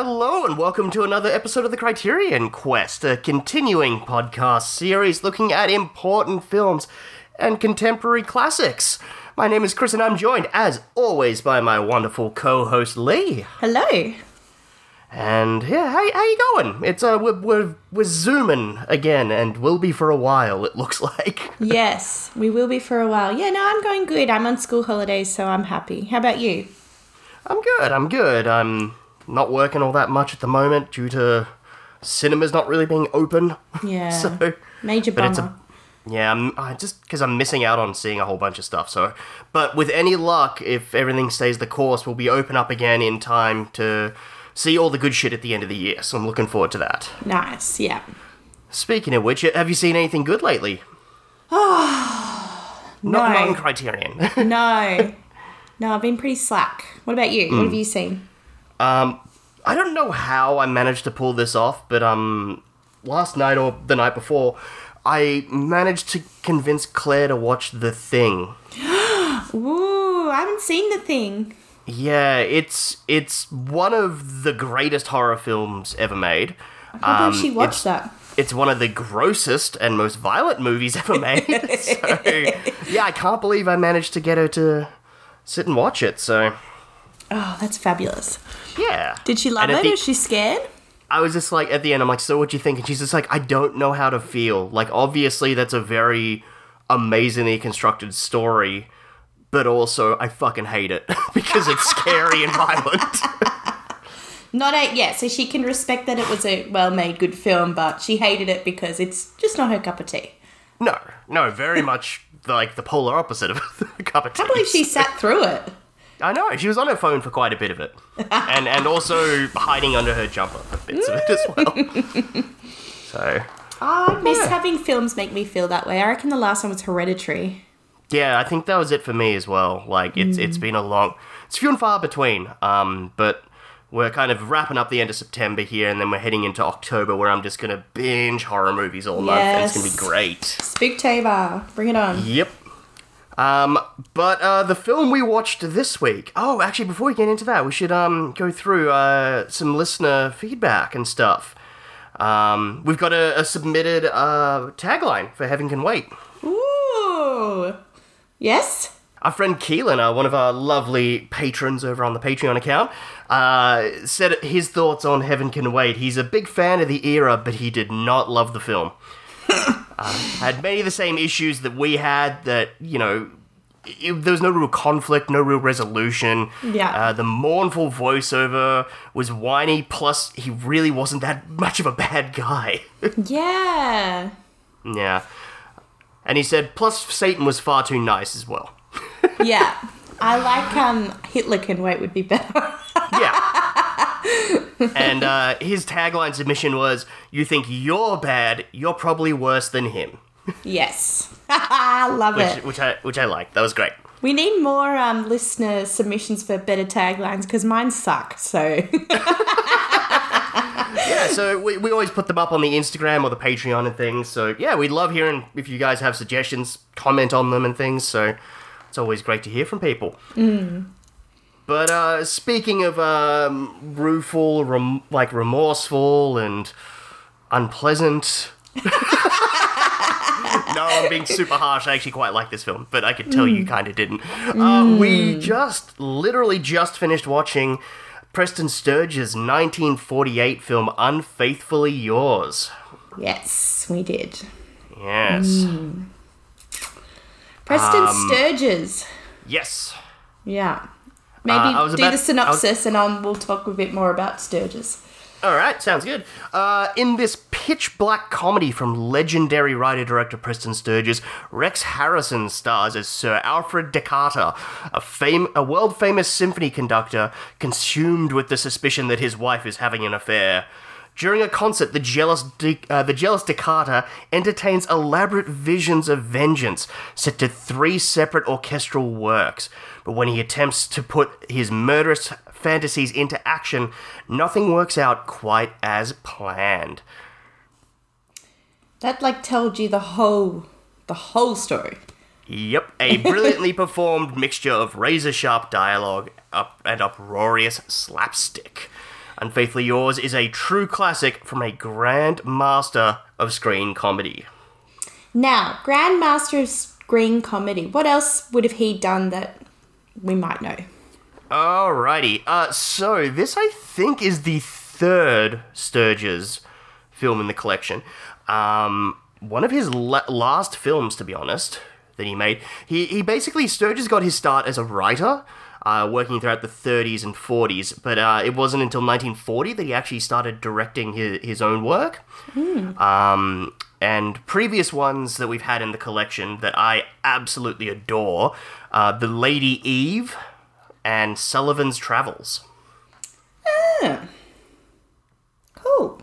Hello, and welcome to another episode of the Criterion Quest, a continuing podcast series looking at important films and contemporary classics. My name is Chris, and I'm joined, as always, by my wonderful co-host Lee. Hello. And yeah, how, how you going? It's uh, we're, we're we're zooming again, and will be for a while. It looks like. Yes, we will be for a while. Yeah, no, I'm going good. I'm on school holidays, so I'm happy. How about you? I'm good. I'm good. I'm not working all that much at the moment due to cinemas not really being open. Yeah. so, Major but bummer. it's a yeah, I'm, I just because I'm missing out on seeing a whole bunch of stuff. So, but with any luck, if everything stays the course, we'll be open up again in time to see all the good shit at the end of the year. So I'm looking forward to that. Nice. Yeah. Speaking of which, have you seen anything good lately? not No. non Criterion. No. no, I've been pretty slack. What about you? What hmm. have you seen? Um, I don't know how I managed to pull this off, but um, last night or the night before, I managed to convince Claire to watch The Thing. Ooh, I haven't seen the thing. Yeah, it's it's one of the greatest horror films ever made. I can't Um, she watched it's, that. It's one of the grossest and most violent movies ever made. so, yeah, I can't believe I managed to get her to sit and watch it. So, Oh, that's fabulous. yeah. Did she love it? the- Is she scared? I was just like, at the end, I'm like, so what do you think? And she's just like, I don't know how to feel. Like, obviously, that's a very amazingly constructed story, but also, I fucking hate it because it's scary and violent. Not a yeah. So she can respect that it was a well-made, good film, but she hated it because it's just not her cup of tea. no, no, very much like the polar opposite of a cup of tea. I can't believe she sat through it. I know, she was on her phone for quite a bit of it. and, and also hiding under her jumper for bits of it as well. Mm. so, ah, I miss Yeah. having films make me feel that way. I reckon the last one was Hereditary. Yeah, I think that was it for me as well. Like it's mm. it's been a long, it's few and far between. Um, but we're kind of wrapping up the end of September here, and then we're heading into October, where I'm just gonna binge horror movies all month, and it's gonna be Yes. great. Spooktober, bring it on. Yep. Um, but uh, the film we watched this week. Oh, actually, before we get into that, we should um go through uh some listener feedback and stuff. Um, we've got a, a submitted uh tagline for Heaven Can Wait. Ooh. Yes? Our friend Keelan, uh, one of our lovely patrons over on the Patreon account, uh, said his thoughts on Heaven Can Wait. He's a big fan of the era, but he did not love the film. Uh, had many of the same issues that we had. That you know, it, there was no real conflict, no real resolution. Yeah. Uh, the mournful voiceover was whiny. Plus, he really wasn't that much of a bad guy. Yeah. yeah. And he said, plus Satan was far too nice as well. Yeah. I like um Hitler can wait would be better. Yeah. and uh, his tagline submission was, "You think you're bad? You're probably worse than him," yes. I love which it. which I which I like. That was great. We need more um listener submissions for better taglines because mine suck. So Yeah, so we, we always put them up on the Instagram or the Patreon and things. So yeah, we'd love hearing if you guys have suggestions, comment on them and things. So it's always great to hear from people. But uh, speaking of um, rueful, rem- like remorseful and unpleasant. no, I'm being super harsh. I actually quite like this film, but I could tell you kind of didn't. Uh, we just, literally just finished watching Preston Sturges' 1948 film Unfaithfully Yours. yes, we did. Yes. Preston Um, Sturges. Yes. Yeah. Maybe Uh, I was do about- the synopsis and um, we'll talk a bit more about Sturges. All right, sounds good. Uh, in this pitch black comedy from legendary writer director Preston Sturges, Rex Harrison stars as Sir Alfred de Carter, a, fame, a world famous symphony conductor consumed with the suspicion that his wife is having an affair. During a concert, the jealous, De- uh, the jealous de Carter entertains elaborate visions of vengeance set to three separate orchestral works. But when he attempts to put his murderous fantasies into action, nothing works out quite as planned. That like told you the whole the whole story. Yep, a brilliantly performed mixture of razor sharp dialogue up and uproarious slapstick. Unfaithfully Yours is a true classic from a grand master of screen comedy. Now, Grandmaster of Screen Comedy. What else would have he done that we might know? Alrighty. Uh, so this I think is the third Sturges film in the collection. Um, one of his la- last films, to be honest, that he made. He he basically Sturges got his start as a writer. Uh, working throughout the 30s and 40s, but uh, it wasn't until 1940 that he actually started directing his, his own work. Um, and previous ones that we've had in the collection that I absolutely adore uh, The Lady Eve and Sullivan's Travels. Cool.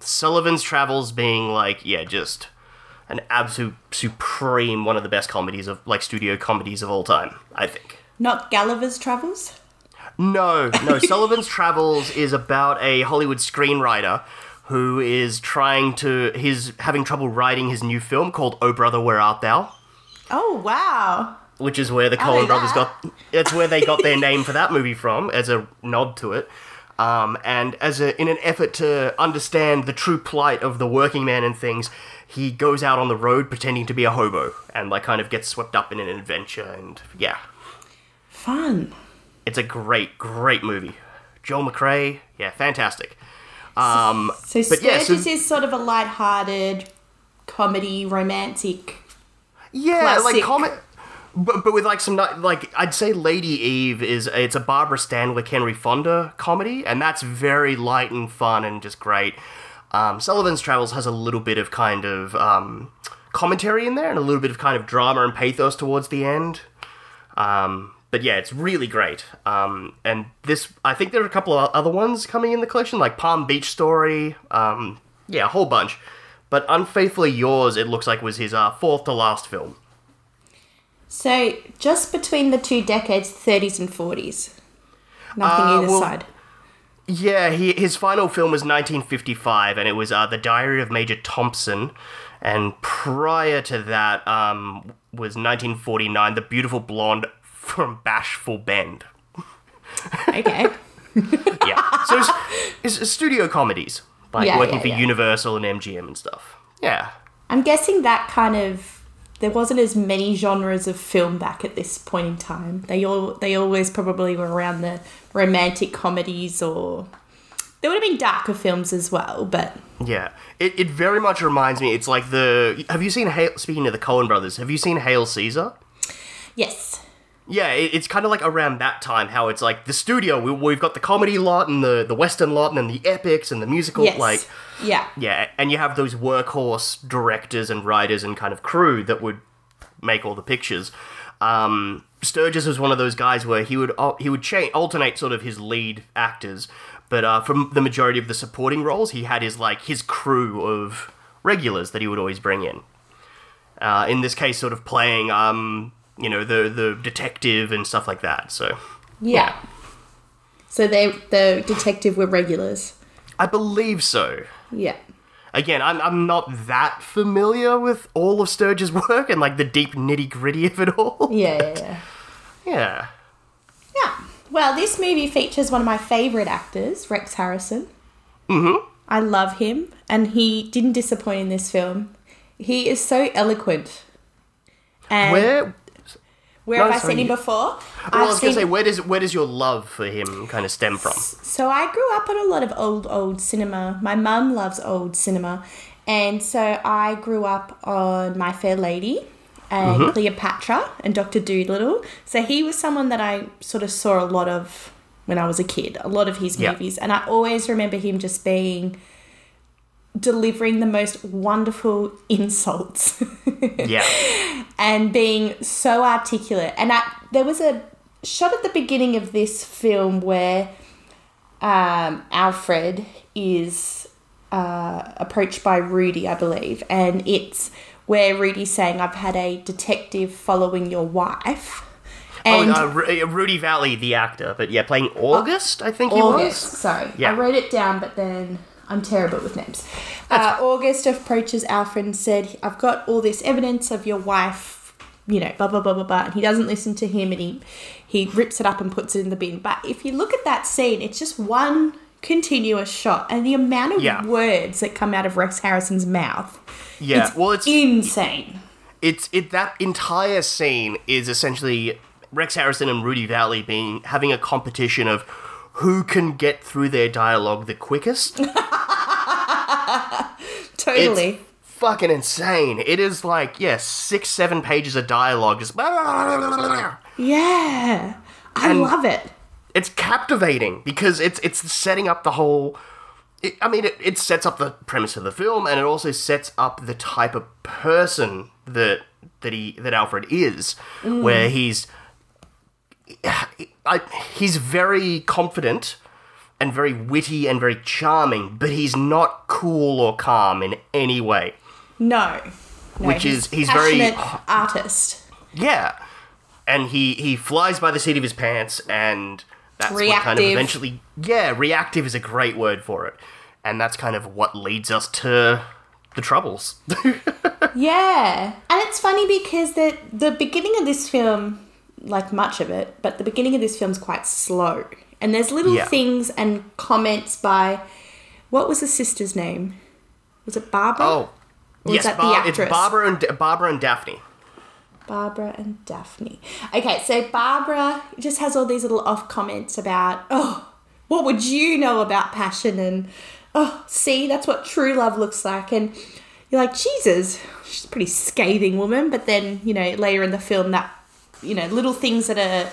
Sullivan's Travels being like, yeah, just an absolute supreme one of the best comedies of like studio comedies of all time, I think. Not Gulliver's Travels? No, no, Sullivan's Travels is about a Hollywood screenwriter who is trying to he's having trouble writing his new film called Oh Brother Where Art Thou? Oh, wow. Which is where the Coen brothers that. got. It's where they got their name for that movie from, as a nod to it. Um, and as a, in an effort to understand the true plight of the working man and things, he goes out on the road pretending to be a hobo and like kind of gets swept up in an adventure. And yeah, Fun. it's a great, great movie. Joel McCrea, yeah, fantastic. Um, So but yeah, so- is sort of a light-hearted comedy, romantic. Yeah, like classic. comic, but, but with like some like I'd say Lady Eve is it's a Barbara Stanwyck Henry Fonda comedy, and that's very light and fun and just great. Um, Sullivan's Travels has a little bit of kind of um, commentary in there and a little bit of kind of drama and pathos towards the end. Um, but yeah, it's really great. Um, and this, I think there are a couple of other ones coming in the collection, like Palm Beach Story. Um, yeah, a whole bunch. But Unfaithfully Yours, it looks like was his uh, fourth to last film. So just between the two decades, 30s and 40s. Nothing Uh, either well- side. Yeah, he, his final film was 1955, and it was uh, The Diary of Major Thompson. And prior to that um, was 1949, The Beautiful Blonde from Bashful Bend. Okay. Yeah, so it's, it's, studio comedies, like Yeah, working yeah, for yeah. Universal and MGM and stuff. Yeah, I'm guessing that kind of there wasn't as many genres of film back at this point in time. They all they always probably were around the romantic comedies or there would have been darker films as well, but yeah. It, it very much reminds me. It's like the. Have you seen Hail? Speaking of the Coen Brothers, have you seen Hail Caesar? yes. Yeah, it, it's kind of like around that time how it's like the studio. We, we've got the comedy lot and the the western lot, and then the epics and the musical. Yes. Like, yeah. yeah, and you have those workhorse directors and writers and kind of crew that would make all the pictures. Um, Sturges was one of those guys where he would he would cha- alternate sort of his lead actors, but uh, from the majority of the supporting roles, he had his like his crew of regulars that he would always bring in. Uh, in this case, sort of playing um, you know the the detective and stuff like that. So Yeah. So they the detective were regulars. I believe so. Yeah. Again, I'm, I'm not that familiar with all of Sturges' work and like the deep nitty gritty of it all. Yeah, yeah, yeah. Yeah. Yeah. Well, this movie features one of my favorite actors, Rex Harrison. Mm-hmm. I love him, and he didn't disappoint in this film. He is so eloquent. And Where? Where No, have I seen him before? Well, I was gonna say, where does where does your love for him kind of stem from? So I grew up on a lot of old, old cinema. My mum loves old cinema. And so I grew up on My Fair Lady and mm-hmm. Cleopatra and Dr. Dolittle. So he was someone that I sort of saw a lot of when I was a kid, a lot of his Yeah. movies. And I always remember him just being delivering the most wonderful insults Yeah. and being so articulate. And I, there was a shot at the beginning of this film where um, Alfred is uh, approached by Rudy, I believe, and it's where Rudy's saying, "I've had a detective following your wife." And oh, uh, Rudy Vallée, the actor, but yeah, playing August, I think he August. was. Sorry, Yeah. I wrote it down, but then I'm terrible with names. Uh, August approaches Alfred and said, "I've got all this evidence of your wife you know, blah blah blah blah blah. And he doesn't listen to him, and he he rips it up and puts it in the bin. But if you look at that scene, it's just one continuous shot, and the amount of Yeah. words that come out of Rex Harrison's mouth, Yeah, it's well, it's insane. it's it that entire scene is essentially Rex Harrison and Rudy Vallée being having a competition of who can get through their dialogue the quickest. Totally. It's fucking insane. It is like yeah, six seven pages of dialogue just. yeah, I And- love it. It's captivating because it's it's setting up the whole. It, I mean, it, it sets up the premise of the film, and it also sets up the type of person that that he that Alfred is, mm. where he's I, he's very confident and very witty and very charming, but he's not cool or calm in any way. No, no Which is- he's very- artist. Yeah, and he he flies by the seat of his pants, and that's what kind of eventually. Yeah, reactive is a great word for it, and that's kind of what leads us to the troubles. Yeah, and it's funny because the the beginning of this film, like much of it, but the beginning of this film's quite slow, and there's little Yeah. things and comments by, what was the sister's name? Was it Barbara? oh, Or yes, that the Bar- it's actress? Barbara and Barbara and Daphne. Barbara and Daphne. Okay, so Barbara just has all these little off comments about, oh, what would you know about passion? And, oh, see, that's what true love looks like. And you're like, Jesus, she's a pretty scathing woman. But then, you know, later in the film, that, you know, little things that are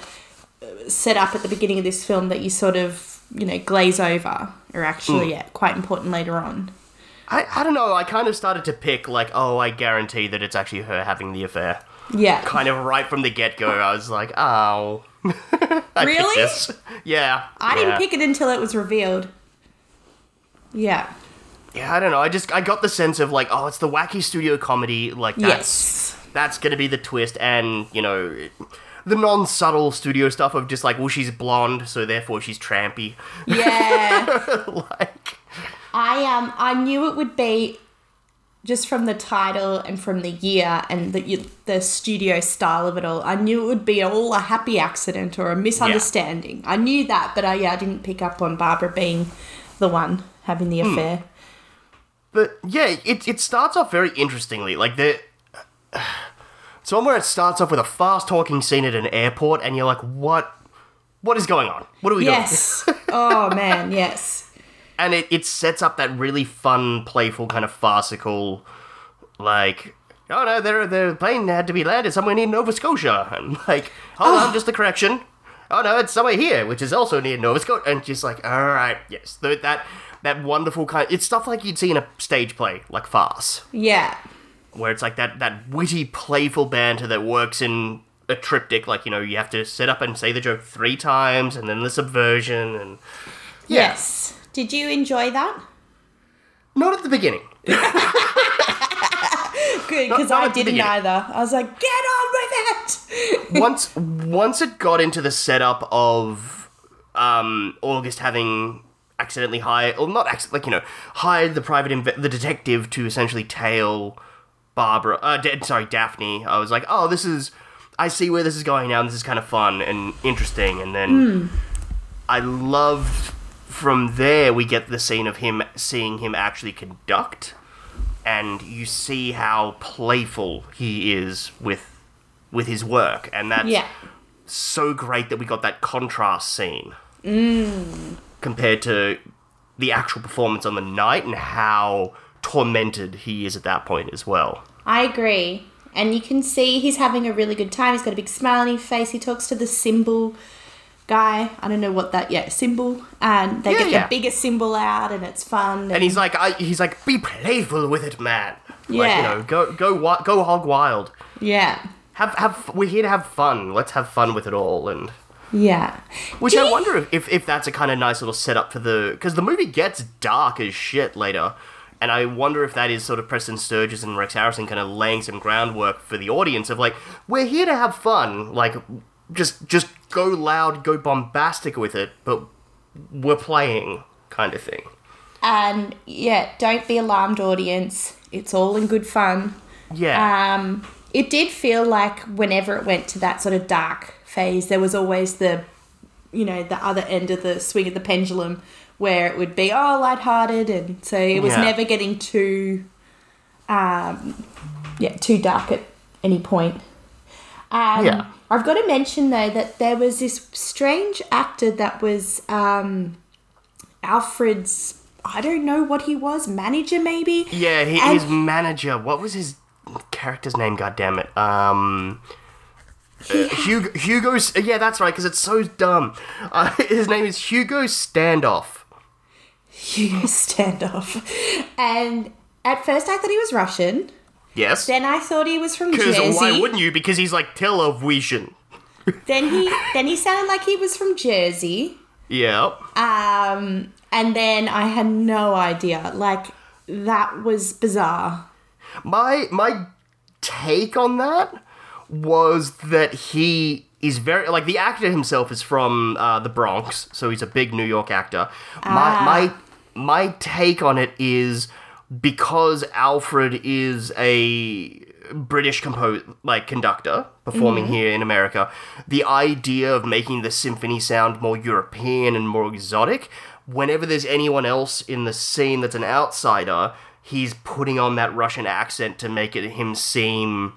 set up at the beginning of this film that you sort of, you know, glaze over are actually, hmm. yeah, quite important later on. I, I don't know. I kind of started to pick like, oh, I guarantee that it's actually her having the affair. Yeah. Kind of right from the get go, I was like, oh. I Really? Yeah. I didn't pick it until it was revealed. Yeah. Yeah, I don't know. I just I got the sense of like, oh, it's the wacky studio comedy. Like that's Yes. that's gonna be the twist, and you know, it- the non-subtle studio stuff of just like, well, she's blonde, so therefore she's trampy. Yeah. like, I um I knew it would be just from the title and from the year and the the studio style of it all. I knew it would be all a happy accident or a misunderstanding. I knew that, but I yeah, I didn't pick up on Barbara being the one having the affair. but yeah, it it starts off very interestingly. Like the. It's one where it starts off with a fast-talking scene at an airport, and you're like, "What? What is going on? What are we doing?" Yes. oh man, yes. and it, it sets up that really fun, playful, kind of farcical, like, oh no, their the plane had to be landed somewhere near Nova Scotia, and like, hold on, just a correction. Oh no, it's somewhere here, which is also near Nova Scotia, and just like, all right, yes, that that wonderful kind. It's stuff like you'd see in a stage play, like farce, Yeah. Where it's like that that witty, playful banter that works in a triptych. Like you know, you have to set up and say the joke three times, and then the subversion, and Yeah. Yes. Did you enjoy that? not at the beginning. Good, because I didn't either. I was like, get on with it. once once it got into the setup of um, August having accidentally hired, or not acc- like you know, hired the private inve- the detective to essentially tail Barbara. Uh, Da- sorry, Daphne. I was like, oh, this is. I see where this is going now. and This is kind of fun and interesting. And then I loved from there we get the scene of him seeing him actually conduct, and you see how playful he is with with his work, and that's yeah. so great that we got that contrast scene compared to the actual performance on the night and how tormented he is at that point as well. I agree. And you can see he's having a really good time. He's got a big smile on his face. He talks to the cymbal guy. I don't know what that, yeah, cymbal. And they Yeah, get yeah. the biggest cymbal out and it's fun. And he's like, I, he's like, be playful with it, man. Like you know, go go go hog wild. yeah. Have have we're here to have fun. Let's have fun with it all and. Yeah. Which I wonder if, if, if that's a kind of nice little setup for the because the movie gets dark as shit later, and I wonder if that is sort of Preston Sturges and Rex Harrison kind of laying some groundwork for the audience of like we're here to have fun, like just just go loud, go bombastic with it, but we're playing kind of thing. And yeah, don't be alarmed, audience. It's all in good fun. Yeah, Um, it did feel like whenever it went to that sort of dark phase, there was always the, you know, the other end of the swing of the pendulum where it would be oh lighthearted, and so it was Yeah. never getting too, um, yeah, too dark at any point. Um, Yeah. I've got to mention though that there was this strange actor that was um, Alfred's. I don't know what he was, manager maybe. Yeah, he, And- his manager. What was his character's name? God damn it. Um. uh, Hugo, Hugo's. Yeah, that's right. Because it's so dumb. Uh, his name is Hugo Standoff. Hugo Standoff. And at first I thought he was Russian. Yes. Then I thought he was from Because Jersey. why wouldn't you? Because he's like television. Then he then he sounded like he was from Jersey. Yeah. Um and then I had no idea. Like that was bizarre. My my take on that was that he is very like the actor himself is from uh, the Bronx, so he's a big New York actor. My my my take on it is because Alfred is a British compose like conductor performing mm-hmm. here in America, the idea of making the symphony sound more European and more exotic. Whenever there's anyone else in the scene that's an outsider, he's putting on that Russian accent to make it him seem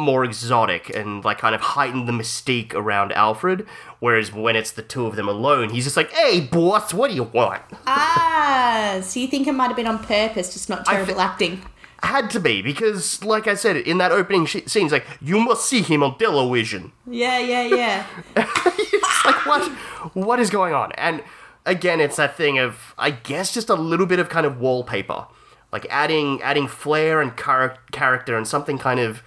more exotic and like kind of heighten the mystique around Alfred. Whereas when it's the two of them alone, he's just like, "Hey, boss, what do you want?" Ah, so you think it might have been on purpose, just not terrible thi- acting. Had to be because, like I said, in that opening sh- scene, it's like, "You must see him on television." Yeah, yeah, yeah. it's like what what is going on and again it's that thing of i guess just a little bit of kind of wallpaper like adding adding flair and char- character and something kind of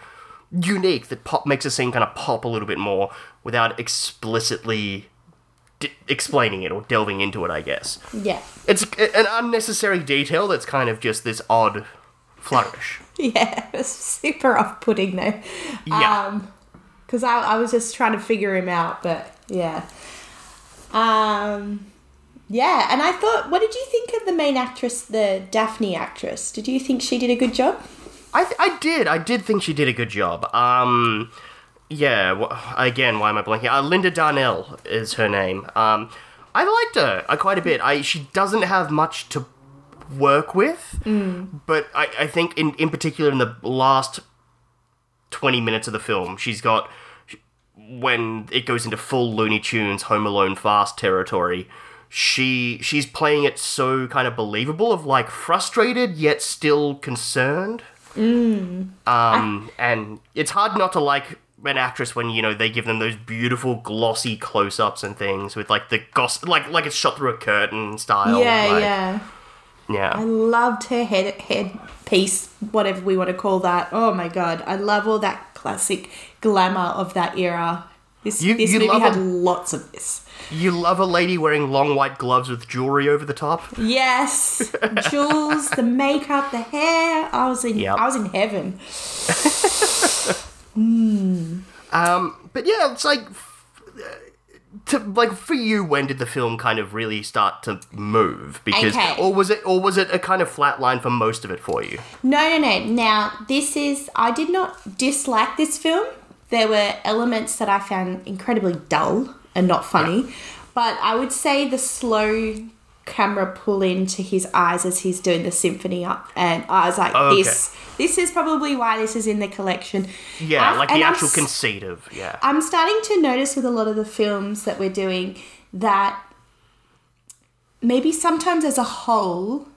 unique that pop makes a scene kind of pop a little bit more without explicitly d- explaining it or delving into it i guess yeah. it's an unnecessary detail that's kind of just this odd flourish Yeah, it was super off putting though. Yeah. Um, because I, I was just trying to figure him out, but yeah. Um, yeah, and I thought, what did you think of the main actress, the Daphne actress? Did you think she did a good job? I, th- I did. I did think she did a good job. Um, yeah. again, why am I blanking? Uh, Linda Darnell is her name. Um, I liked her uh, quite a bit. I she doesn't have much to work with, but I, I think in in particular in the last twenty minutes of the film, she's got when it goes into full Looney Tunes Home Alone fast territory. She she's playing it so kind of believable of like frustrated yet still concerned. Um, and it's hard not to like an actress when you know they give them those beautiful glossy close-ups and things with like the goss like like it's shot through a curtain style. yeah, like, yeah. I loved her head headpiece, whatever we want to call that. Oh my god, I love all that classic glamour of that era. This You- this you movie had a- lots of this. You love a lady wearing long white gloves with jewelry over the top. Yes, jewels, the makeup, the hair. I was in Yep. I was in heaven. Um, but yeah, it's like to like for you, when did the film kind of really start to move? Because Okay. or was it or was it a kind of flat line for most of it for you? No, no, no. Now, this is. I did not dislike this film. There were elements that I found incredibly dull and not funny. But I would say the slow camera pull into his eyes as he's doing the symphony up. And I was like, oh, Okay. this. This is probably why this is in the collection. Yeah, Af- like the I'm actual conceit of yeah. I'm starting to notice with a lot of the films that we're doing that maybe sometimes as a whole,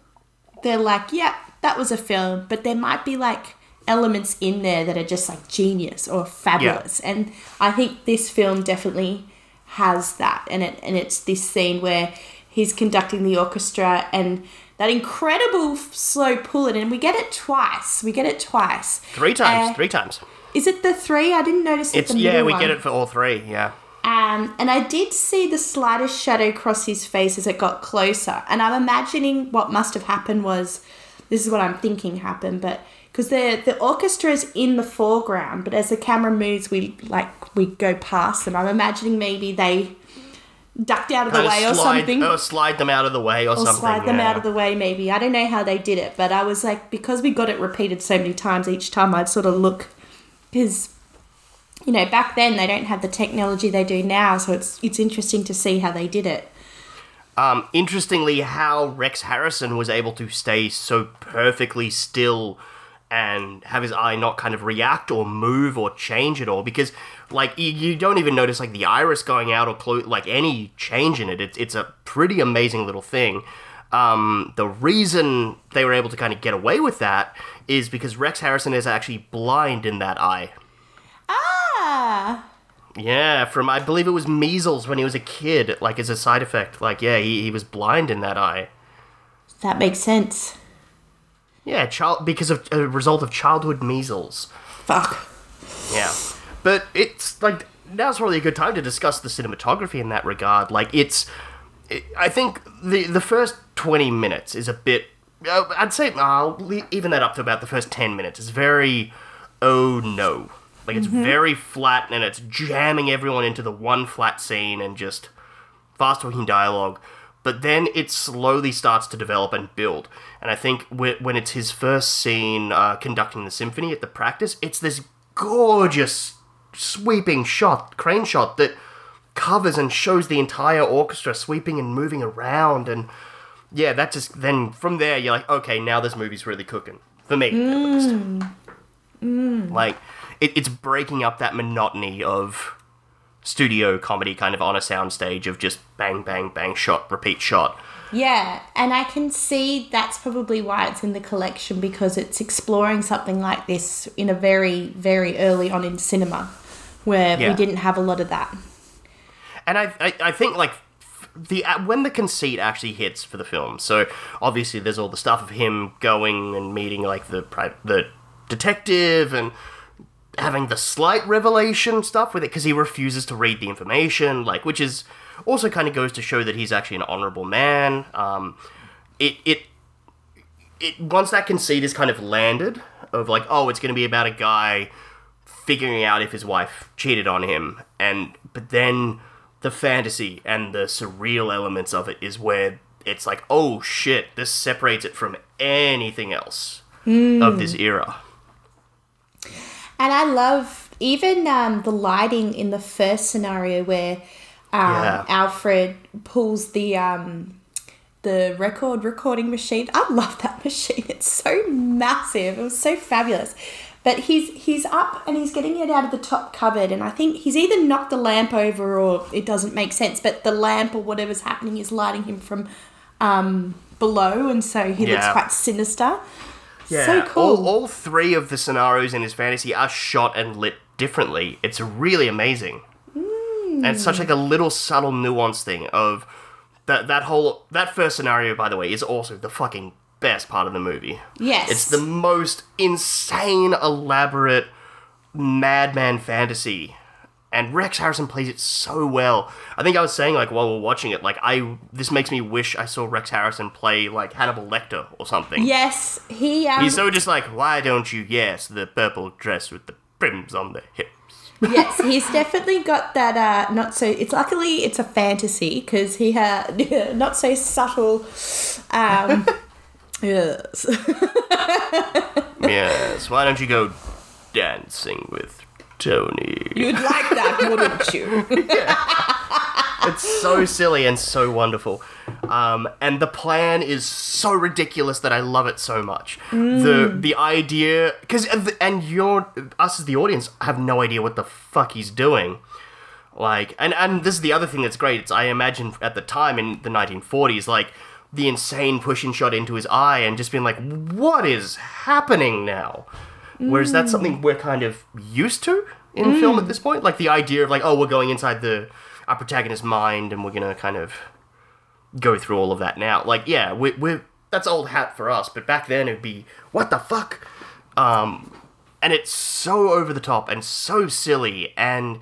they're like, yeah, that was a film, but there might be like elements in there that are just like genius or fabulous. And I think this film definitely has that. And it and it's this scene where he's conducting the orchestra and that incredible f- slow pull it and we get it twice. We get it twice. Three times, Uh, three times. Is it the three? I didn't notice it It's the yeah, we one. get it for all three. Yeah. Um, and I did see the slightest shadow cross his face as it got closer. And I'm imagining what must have happened was this is what I'm thinking happened, but because the the orchestra is in the foreground, but as the camera moves, we like we go past them. I'm imagining maybe they ducked out of the way or something. Or slide them out of the way or, or something. slide them yeah. out of the way, maybe. I don't know how they did it, but I was like, because we got it repeated so many times, each time I'd sort of look because you know back then they don't have the technology they do now, so it's it's interesting to see how they did it. Um, interestingly, how Rex Harrison was able to stay so perfectly still and have his eye not kind of react or move or change at all because like you, you don't even notice like the iris going out or clo- like any change in it. It's, it's a pretty amazing little thing. Um, the reason they were able to kind of get away with that is because rex harrison is actually blind in that eye. Ah, yeah from i believe it was measles when he was a kid like as a side effect. Like yeah he, he was blind in that eye. That makes sense. Yeah child because of a result of childhood measles Fuck. Yeah. But it's like now's probably a good time to discuss the cinematography in that regard. Like it's it, I think the the first 20 minutes is a bit uh, I'd say I'll even that up to about the first 10 minutes. It's very oh no. Like it's very flat and it's jamming everyone into the one flat scene and just fast talking dialogue. But then it slowly starts to develop and build. And I think when it's his first scene uh, conducting the symphony at the practice, it's this gorgeous sweeping shot, crane shot that covers and shows the entire orchestra sweeping and moving around. And yeah, that just then from there you're like, okay, now this movie's really cooking for me. at least. Like it, it's breaking up that monotony of studio comedy kind of on a soundstage of just bang, bang, bang, shot, repeat shot. Yeah, and I can see that's probably why it's in the collection because it's exploring something like this in a very, very early on in cinema where Yeah. we didn't have a lot of that. and I, I, I think like the uh, when the conceit actually hits for the film. So obviously there's all the stuff of him going and meeting like the the detective and having the slight revelation stuff with it because he refuses to read the information, like which is also kind of goes to show that he's actually an honorable man. Um, it it it once that conceit is kind of landed of like oh it's going to be about a guy figuring out if his wife cheated on him and but then the fantasy and the surreal elements of it is where it's like oh shit this separates it from anything else of this era And I love even um, the lighting in the first scenario where um, Yeah. Alfred pulls the um, the record recording machine. I love that machine. It's so massive. It was so fabulous. But he's he's up and he's getting it out of the top cupboard, and I think he's either knocked the lamp over or it doesn't make sense. But the lamp or whatever's happening is lighting him from um, below, and so he looks quite sinister. So cool. all, all three of the scenarios in his fantasy are shot and lit differently it's really amazing and it's such like a little subtle nuance thing of that that whole that first scenario by the way is also the fucking best part of the movie yes, It's the most insane, elaborate madman fantasy. And Rex Harrison plays it so well. I think I was saying like while we we're watching it, like I this makes me wish I saw Rex Harrison play like Hannibal Lecter or something. yes. He um, He's so just like, why don't you yes, the purple dress with the brims on the hips. yes, he's definitely got that. Uh, not so. It's luckily it's a fantasy because he had not so subtle. Um, yes. yes, why don't you go dancing with Tony? You'd like that, wouldn't you? It's so silly and so wonderful. Um, and the plan is so ridiculous that I love it so much. The the idea because and you're us as the audience have no idea what the fuck he's doing. Like and and this is the other thing that's great. It's I imagine at the time in the 1940s like the insane pushing shot into his eye and just being like what is happening now? Whereas that's something we're kind of used to in film at this point. Like the idea of like, oh, we're going inside the our protagonist's mind and we're gonna kind of go through all of that now. Like, yeah, we we that's old hat for us, but back then it'd be what the fuck? Um and it's so over the top and so silly and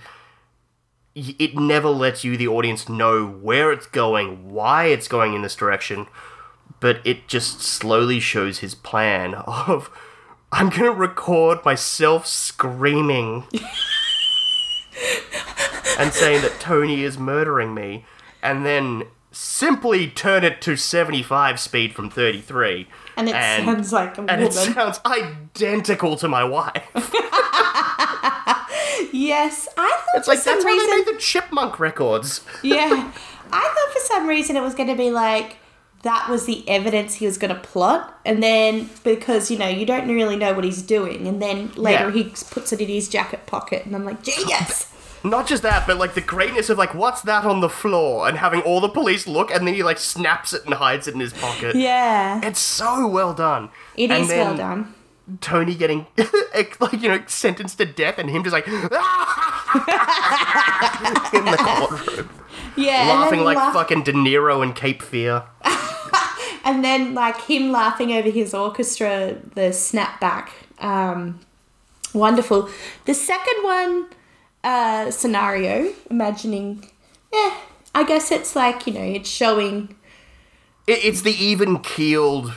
it never lets you the audience know where it's going, why it's going in this direction, but it just slowly shows his plan of I'm gonna record myself screaming and saying that Tony is murdering me, and then simply turn it to 75 speed from 33. And it sounds like a and woman. it sounds identical to my wife. Yes, I thought It's for like some that's reason. how they made the chipmunk records. yeah, I thought for some reason it was going to be like that was the evidence he was going to plot, and then because you know you don't really know what he's doing, and then later Yeah. he puts it in his jacket pocket, and I'm like, genius. Not just that, but like the greatness of like, what's that on the floor? And having all the police look, and then he like snaps it and hides it in his pocket. Yeah, It's so well done. it And is well done. Tony getting like you know sentenced to death, and him just like in the courtroom, Yeah, laughing like laugh- fucking De Niro in Cape Fear. And then like him laughing over his orchestra, the snapback. Um, wonderful. The second one uh, scenario, imagining, yeah, I guess it's like you know it's showing. It, it's the even keeled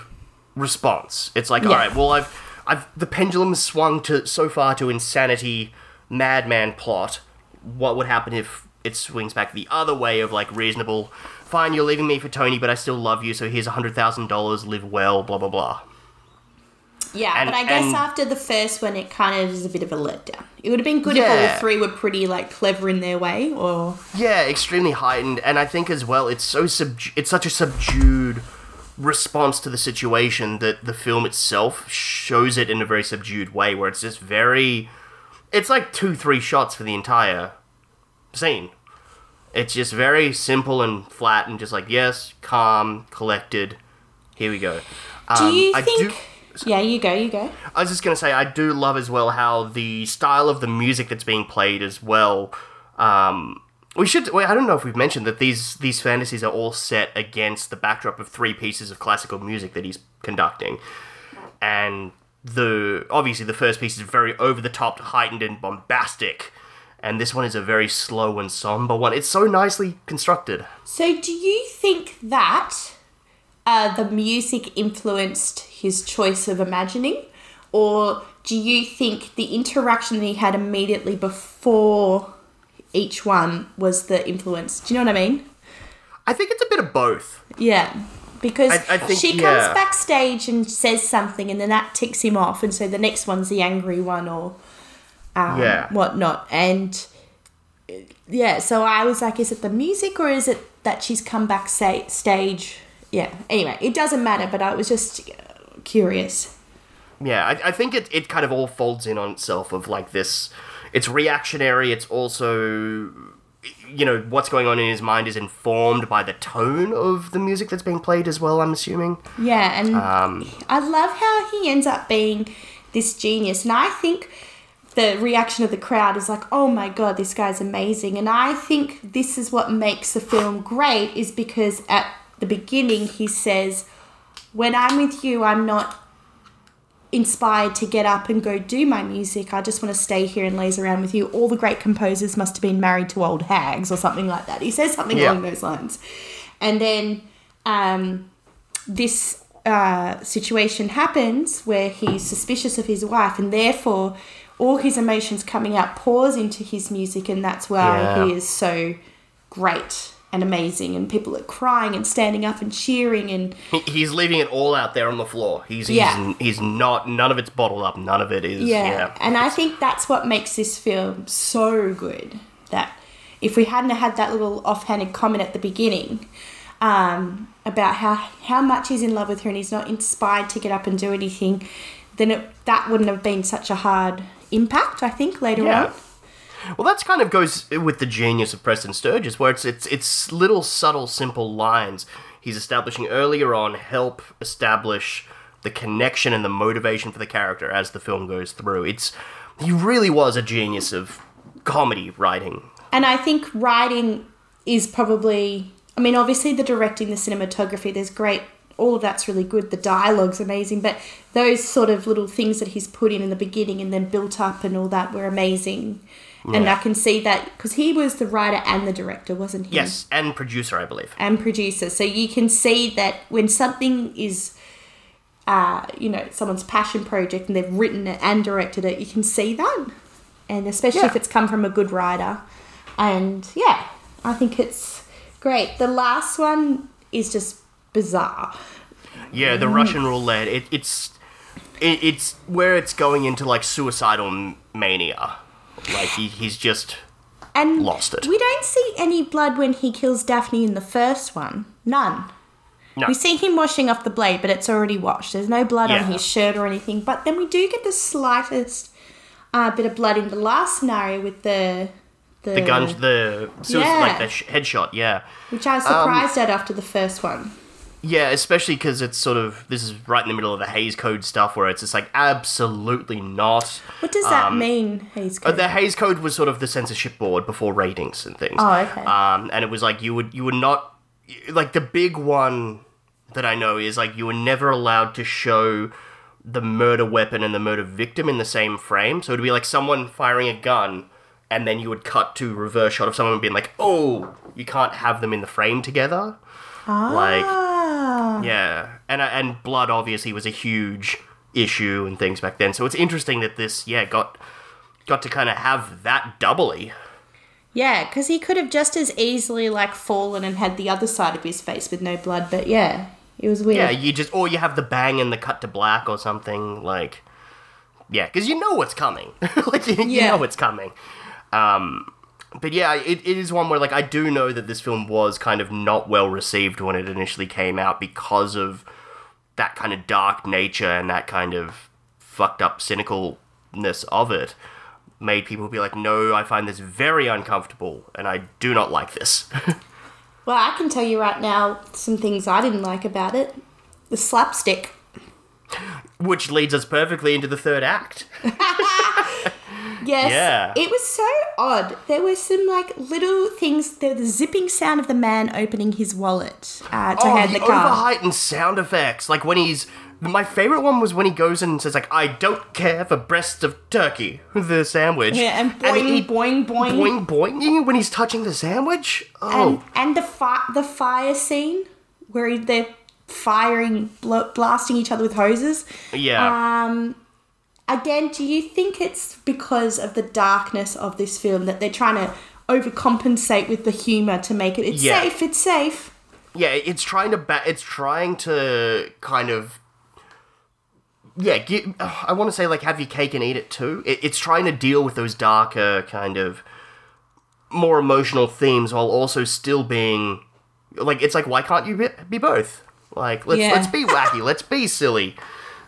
response. It's like, Yeah. all right, well, I've, I've the pendulum swung to so far to insanity, madman plot. What would happen if it swings back the other way of like reasonable? Fine, you're leaving me for Tony, but I still love you. So here's a hundred thousand dollars. Live well. Blah blah blah. Yeah, And- but I guess and- after the first one, it kind of is a bit of a letdown. It would have been good if all three were pretty like clever in their way, or Yeah, extremely heightened, and I think as well, it's so sub. It's such a subdued response to the situation that the film itself shows it in a very subdued way, where it's just very. It's like two, three shots for the entire scene. It's just very simple and flat, and just like yes, calm, collected. Here we go. do Um, you I think? do- Yeah, you go, you go. I was just gonna say I do love as well how the style of the music that's being played as well. Um, we should. Wait, I don't know if we've mentioned that these these fantasies are all set against the backdrop of three pieces of classical music that he's conducting, and the obviously the first piece is very over the top, heightened and bombastic, and this one is a very slow and somber one. It's so nicely constructed. So, do you think that uh, the music influenced his choice of imagining, or do you think the interaction that he had immediately before each one was the influence? Do you know what I mean? I think it's a bit of both. Yeah. Because I- I think- she comes yeah. backstage and says something, and then that ticks him off, and so the next one's the angry one or um, Yeah. whatnot. And yeah, so I was like, is it the music or is it that she's come back sa- stage? Yeah. Anyway, it doesn't matter, but I was just uh, curious. Yeah, I, I think it, it kind of all folds in on itself of like this. It's reactionary. It's also, you know, what's going on in his mind is informed by the tone of the music that's being played as well. I'm assuming. Yeah, and Um, I love how he ends up being this genius. And I think the reaction of the crowd is like, oh my god, this guy's amazing. And I think this is what makes the film great, is because at the beginning he says, when I'm with you, I'm not inspired to get up and go do my music. I just want to stay here and laze around with you. All the great composers must have been married to old hags or something like that. He says something Yeah. along those lines. And then um, this uh, situation happens where he's suspicious of his wife and therefore all his emotions coming out pours into his music and that's why Yeah. he is so great and amazing and people are crying and standing up and cheering and he, he's leaving it all out there on the floor. He's he's, Yeah. he's not. None of it's bottled up. None of it is. yeah. Yeah. and i think that's what makes this film so good that if we hadn't had that little offhanded comment at the beginning um, about how how much he's in love with her and he's not inspired to get up and do anything then it, that wouldn't have been such a hard impact i think later Yeah. on Well, that's kind of goes with the genius of Preston Sturges, where it's it's it's little subtle, simple lines he's establishing earlier on help establish the connection and the motivation for the character as the film goes through. It's he really was a genius of comedy writing. And I think writing is probably, I mean, obviously the directing, the cinematography, there's great, all of that's really good. The dialogue's amazing, but those sort of little things that he's put in in the beginning and then built up and all that were amazing. And I can see that because he was the writer and the director, wasn't he? Yes, and producer, I believe. And producer. So you can see that when something is, uh, you know, someone's passion project and they've written it and directed it, you can see that. And especially Yeah. if it's come from a good writer. And yeah, I think it's great. The last one is just bizarre. Yeah, the Russian roulette. It, it's it, it's where it's going into like suicidal mania. Like he, he's just And Lost it. We don't see any blood when he kills Daphne in the first one. None. no. We see him washing off the blade, but it's already washed. There's no blood Yeah. on his shirt or anything. But then we do get the slightest uh, bit of blood in the last scenario with the the, the gun, the suicide, Yeah. like the sh- headshot. Yeah, which I was Um, surprised at after the first one. Yeah. Especially because it's sort of this is right in the middle of the Hays Code stuff, where it's just like absolutely not. What does that mean, Hays? Uh, The Hays Code was sort of the censorship board before ratings and things. Oh, okay. Um, and it was like you would you would not like the big one that I know is like you were never allowed to show the murder weapon and the murder victim in the same frame. So it'd be like someone firing a gun, and then you would cut to reverse shot of someone being like, "Oh, you can't have them in the frame together." Like, ah, yeah, and and blood obviously was a huge issue and things back then. So it's interesting that this, yeah, got got to kind of have that doubly. yeah, because he could have just as easily like fallen and had the other side of his face with no blood. But yeah, it was weird. Yeah, you just or you have the bang and the cut to black or something like. Yeah, because you know what's coming. like you, you Yeah. know what's coming. Um, but yeah, it, it is one where like I do know that this film was kind of not well received when it initially came out because of that kind of dark nature and that kind of fucked up cynicalness of it. Made people be like, no, I find this very uncomfortable and I do not like this. Well, I can tell you right now some things I didn't like about it. The slapstick. Which leads us perfectly into the third act. Yes. Yeah. It was so odd. There were some like little things. There the zipping sound of the man opening his wallet uh, to oh, hand the the car. overheightened sound effects. Like when he's. My favorite one was when he goes in and says, like, I don't care for breasts of turkey, the sandwich. Yeah, and boing, he- boing, boing, boing, boing, when he's touching the sandwich. Oh, and and the fi- the fire scene where they're firing, bl- blasting each other with hoses. yeah. Um, again, do you think it's because of the darkness of this film that they're trying to overcompensate with the humor to make it? It's Yeah. safe. It's safe. yeah, it's trying to ba- it's trying to kind of yeah, gi- I want to say like have your cake and eat it too. It, it's trying to deal with those darker kind of more emotional themes while also still being like it's like why can't you be, be both? Like let's Yeah. let's be wacky, let's be silly,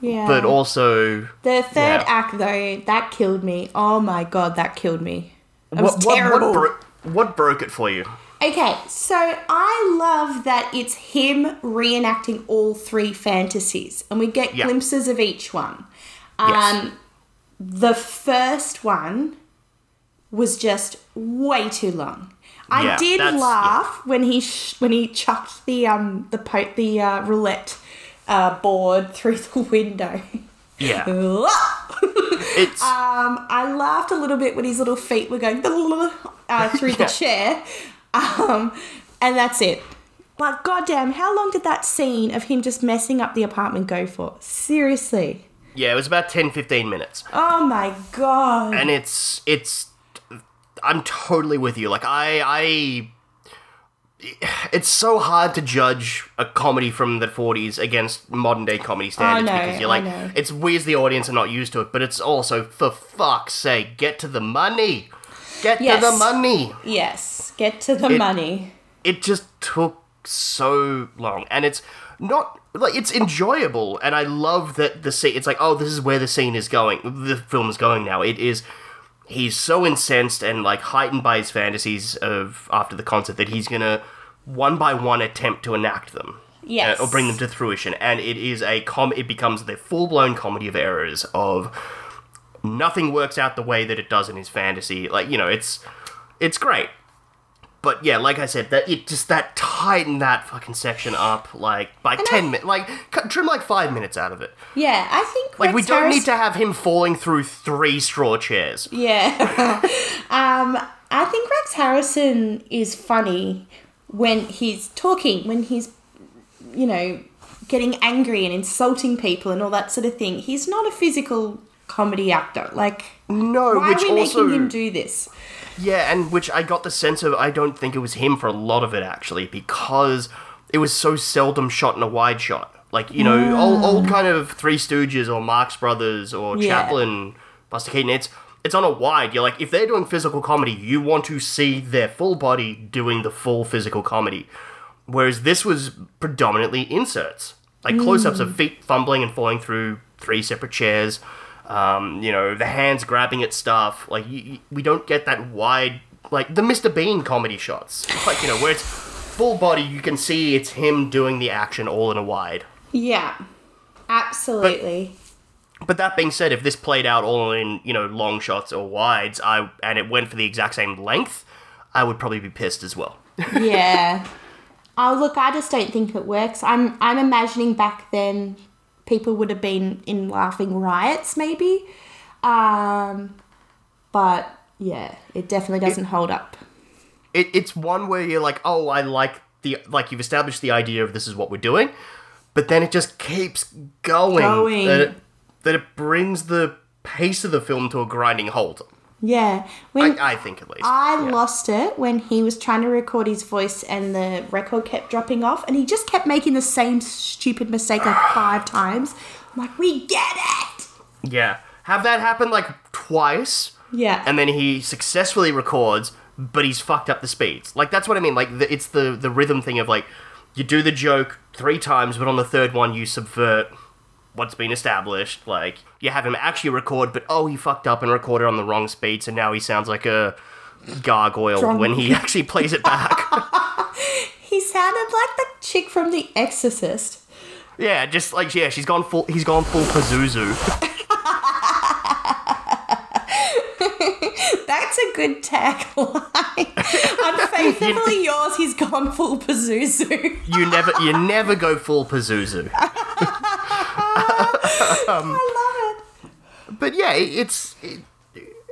Yeah. but also The third Yeah. act, though, that killed me. Oh my god, that killed me. Was what, what, terrible. what, bro- what broke it for you? okay, so I love that it's him reenacting all three fantasies, and we get Yeah. glimpses of each one. Yes. Um, the first one was just way too long. I Yeah, did laugh when he sh- when he chucked the um the po- the uh, roulette uh, board through the window. Yeah, Ah! it's Um, I laughed a little bit when his little feet were going uh, through the chair. Um, and that's it. But goddamn, how long did that scene of him just messing up the apartment go for? Seriously. yeah, it was about 10, 15 minutes. Oh my god. and it's it's i'm totally with you like i i it's so hard to judge a comedy from the 40s against modern day comedy standards know, because you're like it's we as the audience are not used to it but it's also for fuck's sake get to the money get Yes. to the money yes, get to the It- money. it just took so long and it's not like it's enjoyable and i love that the scene it's like oh this is where the scene is going the film is going now it is he's so incensed and like heightened by his fantasies of after the concert that he's gonna one by one attempt to enact them. Yes. uh, or bring them to fruition. And it is a com it becomes the full-blown comedy of errors of nothing works out the way that it does in his fantasy. Like you know it's it's great but yeah, like I said, that it just that tighten that fucking section up like by ten minutes, like cut, trim like five minutes out of it. Yeah, I think Like we don't Harris- need to have him falling through three straw chairs. Yeah. um, I think Rex Harrison is funny when he's talking, when he's, you know, getting angry and insulting people and all that sort of thing. He's not a physical comedy actor. Like, No, why which are we also making him do this? Yeah, and which I got the sense of I don't think it was him for a lot of it actually because it was so seldom shot in a wide shot. Like you know, old, old mm. kind of Three Stooges or Marx Brothers or Yeah. Chaplin, Buster Keaton. It's it's on a wide. You're like, if they're doing physical comedy, you want to see their full body doing the full physical comedy. Whereas this was predominantly inserts, like close ups of mm. feet fumbling and falling through three separate chairs. Um, you know, the hands grabbing at stuff. Like, y y- we don't get that wide, like the Mr. Bean comedy shots. Like, you know, where it's full body, you can see it's him doing the action all in a wide. Yeah. Absolutely. But that being said, if this played out all in you know long shots or wides, I and it went for the exact same length, I would probably be pissed as well. yeah. Oh look, I just don't think it works. I'm I'm imagining back then people would have been in laughing riots maybe. Um but yeah, it definitely doesn't hold up. It, it's one where you're like, oh, I like the like you've established the idea of this is what we're doing, but then it just keeps going. Going. That it, that it brings the pace of the film to a grinding halt. Yeah. When I, I think at least. I Yeah. lost it when he was trying to record his voice and the record kept dropping off and he just kept making the same stupid mistake like five times. I'm like, we get it. Yeah, have that happen like twice. Yeah. and then he successfully records, but he's fucked up the speeds. Like that's what I mean. Like the, it's the the rhythm thing of like you do the joke three times, but on the third one you subvert what's been established. Like you have him actually record, but oh he fucked up and recorded on the wrong speed, so now he sounds like a gargoyle Drunk. when he actually plays it back. he sounded like the chick from The Exorcist. yeah, just like yeah, she's gone full. He's gone full Pazuzu. That's a good tagline. Unfaithfully yours, he's gone full Pazuzu. You never you never go full Pazuzu. Um, I love it. but yeah, it- it's it,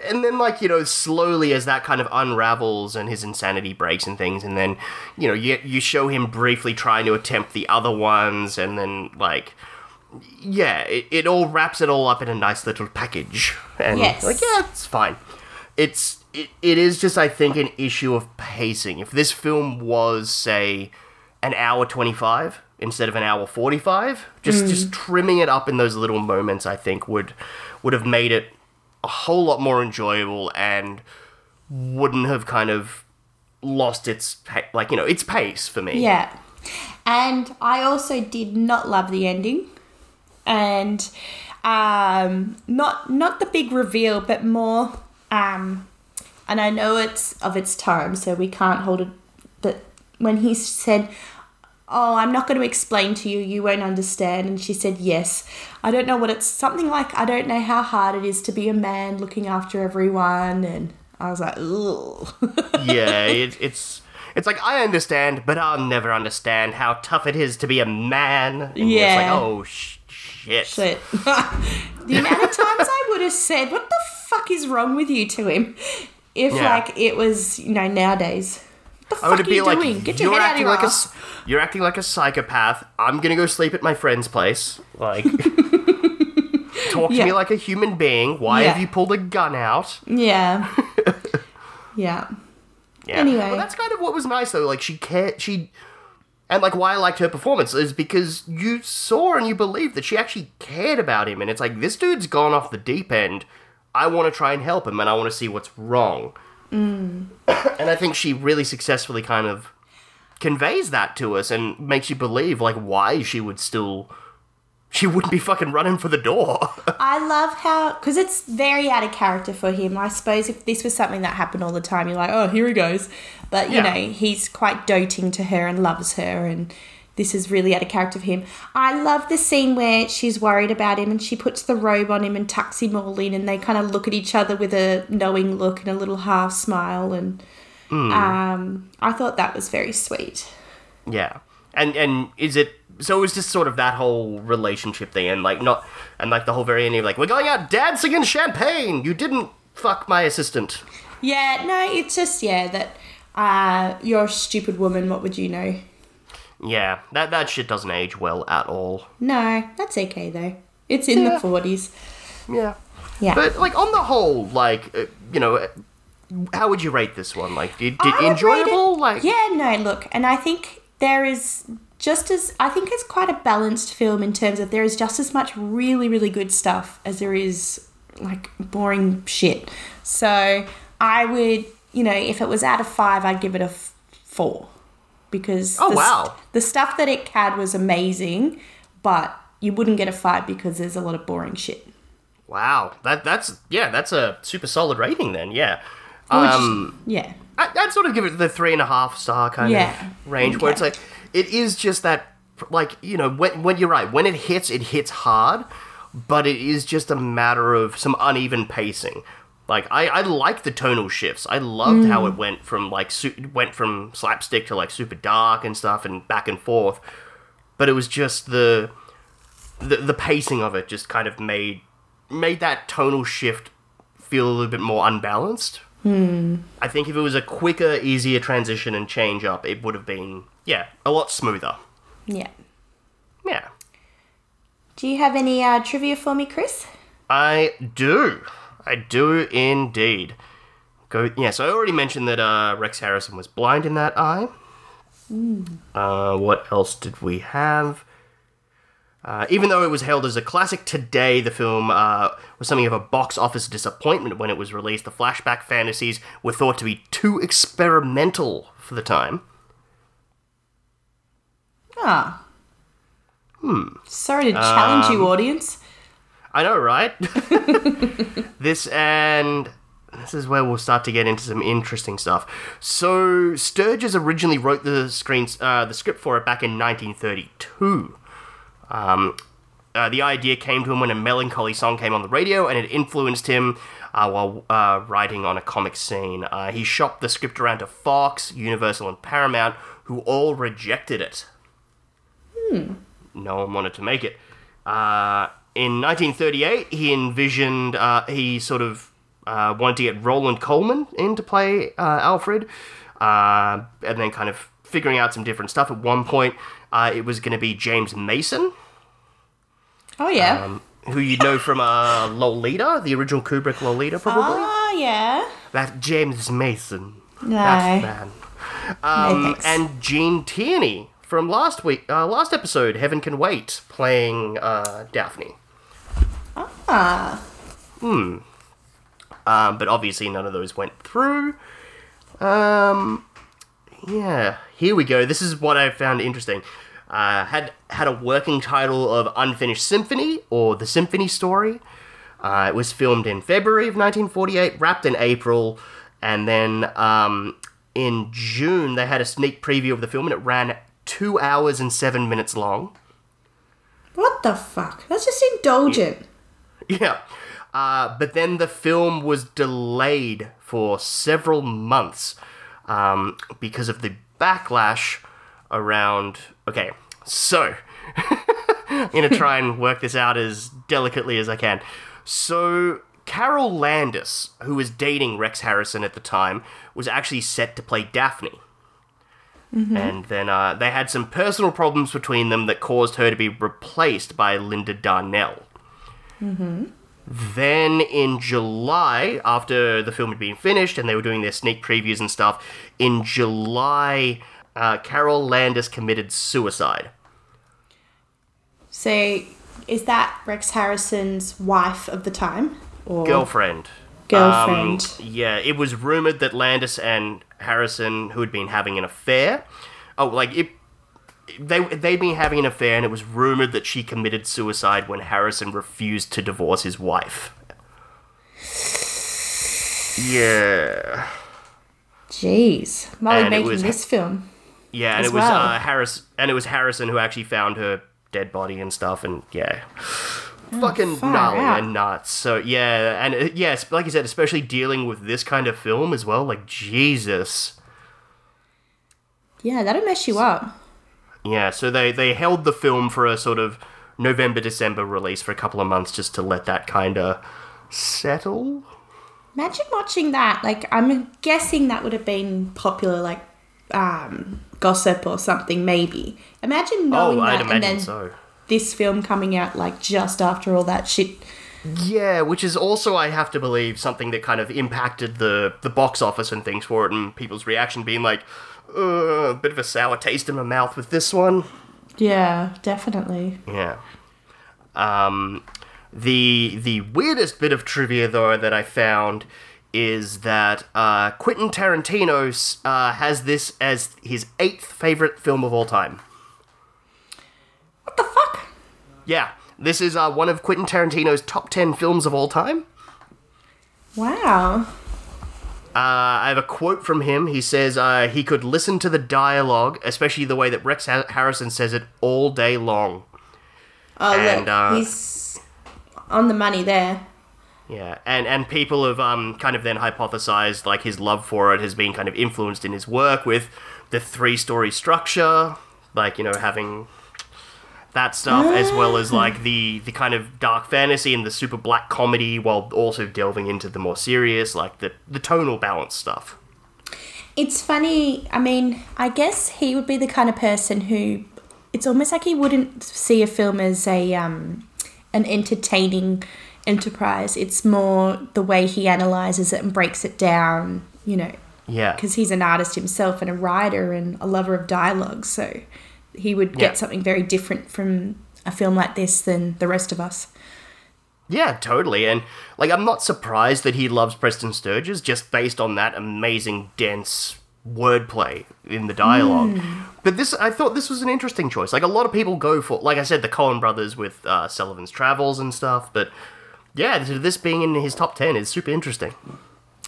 and then like you know slowly as that kind of unravels and his insanity breaks and things, and then you know you you show him briefly trying to attempt the other ones, and then like yeah, it, it all wraps it all up in a nice little package, and Yes. like yeah, it's fine. It's it, it is just I think an issue of pacing. If this film was say an hour 25 instead of an hour 45 just just trimming it up in those little moments i think would would have made it a whole lot more enjoyable and wouldn't have kind of lost its like you know its pace for me Yeah. And I also did not love the ending. And um not not the big reveal, but more um and I know it's of its time, so we can't hold it but when he said Oh, I'm not going to explain to you. You won't understand. And she said, Yes. I don't know what it's something like. I don't know how hard it is to be a man looking after everyone. And I was like, Ugh. yeah it, it's it's like i understand but i'll never understand how tough it is to be a man and it's like Yeah. oh sh- shit Shit. the amount of times I would have said, "What the fuck is wrong with you?" to him, if Yeah. like it was you know nowadays. The I would be like, doing? Get your you're head out of acting your like a, ass. s- you're acting like a psychopath. I'm gonna go sleep at my friend's place. Like, talk to Yeah. me like a human being. Why Yeah. have you pulled a gun out? Yeah. yeah. Yeah. Anyway. well, that's kind of what was nice though. Like, she cared. She, and like why I liked her performance is because you saw and you believed that she actually cared about him, and it's like this dude's gone off the deep end. I want to try and help him, and I want to see what's wrong. Mm. and I think she really successfully kind of conveys that to us and makes you believe like why she would still she wouldn't be fucking running for the door. I love how because it's very out of character for him. I suppose if this was something that happened all the time, you're like, oh, here he goes. But you Yeah. know, he's quite doting to her and loves her, and this is really out of character for him. I love the scene where she's worried about him and she puts the robe on him and tucks him all in, and they kind of look at each other with a knowing look and a little half smile, and um, I thought that was very sweet. yeah. And and is it so it was just sort of that whole relationship thing and like not and like the whole very ending of like we're going out dancing in champagne. You didn't fuck my assistant. Yeah, no, it's just yeah that uh, you're a stupid woman. What would you know? Yeah, that that shit doesn't age well at all. No, that's okay though. It's in Yeah. the forties. Yeah. Yeah. But like on the whole, like uh, you know, uh, how would you rate this one? Like, did, did enjoyable? it- Like, yeah, no, look, and I think there is just as I think it's quite a balanced film in terms of there is just as much really really good stuff as there is like boring shit. So I would, you know, if it was out of five, I'd give it a f- four because Oh, the, wow. the stuff that it had was amazing, but you wouldn't get a five because there's a lot of boring shit. Wow, that that's yeah, that's a super solid rating then. Yeah, Which- um, yeah, I, I'd sort of give it the three and a half star kind Yeah, of range where it's like it is just that like you know when when you're right when it hits it hits hard, but it is just a matter of some uneven pacing. Like I, I like the tonal shifts. I loved how it went from like su- went from slapstick to like super dark and stuff and back and forth, but it was just the the the pacing of it just kind of made made that tonal shift feel a little bit more unbalanced. I think if it was a quicker, easier transition and change up, it would have been, yeah, a lot smoother. yeah. Yeah. Do you have any uh, trivia for me, Chris? I do. I do indeed. Go. Yeah. So I already mentioned that uh, Rex Harrison was blind in that eye. Uh, what else did we have? Uh, even though it was hailed as a classic today, the film uh, was something of a box office disappointment when it was released. The flashback fantasies were thought to be too experimental for the time. Ah. Hmm. Sorry to challenge you, audience. I know, right? this and this is where we'll start to get into some interesting stuff. So Sturges originally wrote the screens, uh, the script for it back in 1932. Um, uh, the idea came to him when a melancholy song came on the radio, and it influenced him uh, while uh, writing on a comic scene. Uh, he shopped the script around to Fox, Universal, and Paramount, who all rejected it. Hmm. No one wanted to make it. Uh, in 1938, he envisioned, uh, he sort of uh, wanted to get Ronald Colman in to play uh, Alfred, uh, and then kind of figuring out some different stuff. At one point, uh, it was going to be James Mason, Oh yeah. um, who you know from uh, Lolita, the original Kubrick Lolita, probably. oh yeah. That James Mason. No. That man. Um, thanks. and Gene Tierney from last week, uh, last episode, Heaven Can Wait, playing uh, Daphne. Ah. Um, but obviously none of those went through. Um, yeah, here we go. This is what I found interesting. Uh, had had a working title of Unfinished Symphony or The Symphony Story. Uh, it was filmed in February of 1948, wrapped in April, and then um, in June they had a sneak preview of the film, and it ran two hours and seven minutes long. What the fuck? That's just indulgent. Yeah. Uh, but then the film was delayed for several months um, because of the backlash around. Okay, so I'm going to try and work this out as delicately as I can. So, Carol Landis, who was dating Rex Harrison at the time, was actually set to play Daphne. And then uh, they had some personal problems between them that caused her to be replaced by Linda Darnell. Then in July, after the film had been finished and they were doing their sneak previews and stuff, in July, uh, Carol Landis committed suicide. So, is that Rex Harrison's wife of the time? Or Girlfriend. Girlfriend. Um, yeah, it was rumored that Landis and Harrison, who had been having an affair, oh, like it, they they'd been having an affair, and it was rumored that she committed suicide when Harrison refused to divorce his wife. Yeah. Jeez. Molly And making was- this film. Yeah, and it was well. uh, Harris, and it was Harrison who actually found her dead body and stuff, and yeah, fucking Oh, far gnarly out. and nuts. So yeah, and uh, yes, like you said, especially dealing with this kind of film as well, like Jesus. Yeah, that'll mess you up. Yeah, so they they held the film for a sort of November December release for a couple of months just to let that kind of settle. Imagine watching that. Like, I'm guessing that would have been popular, like, um, gossip or something, maybe. Imagine knowing oh, that I'd and then so. this film coming out, like, just after all that shit. Yeah, which is also, I have to believe, something that kind of impacted the, the box office and things for it, and people's reaction being like, uh, a bit of a sour taste in my mouth with this one. Yeah, definitely. Yeah. Um, The the weirdest bit of trivia though that I found is that uh, Quentin Tarantino uh, has this as his eighth favorite film of all time. What the fuck? Yeah, this is uh, one of Quentin Tarantino's top ten films of all time. Wow. Uh, I have a quote from him. He says uh, he could listen to the dialogue, especially the way that Rex ha- Harrison says it, all day long. Oh, And, look, uh, he's on the money there. Yeah, and and people have um, kind of then hypothesized like his love for it has been kind of influenced in his work with the three story structure, like you know having that stuff as well as like the the kind of dark fantasy and the super black comedy while also delving into the more serious like the the tonal balance stuff. It's funny. I mean, I guess he would be the kind of person who. It's almost like he wouldn't see a film as a um, an entertaining enterprise. It's more the way he analyzes it and breaks it down. You know, Yeah. because he's an artist himself and a writer and a lover of dialogue. So he would Yeah. get something very different from a film like this than the rest of us. Yeah, totally. And like I'm not surprised that he loves Preston Sturges just based on that amazing dense wordplay in the dialogue. But this I thought this was an interesting choice. Like a lot of people go for like I said the Coen brothers with uh, Sullivan's Travels and stuff, but yeah, this being in his top 10 is super interesting.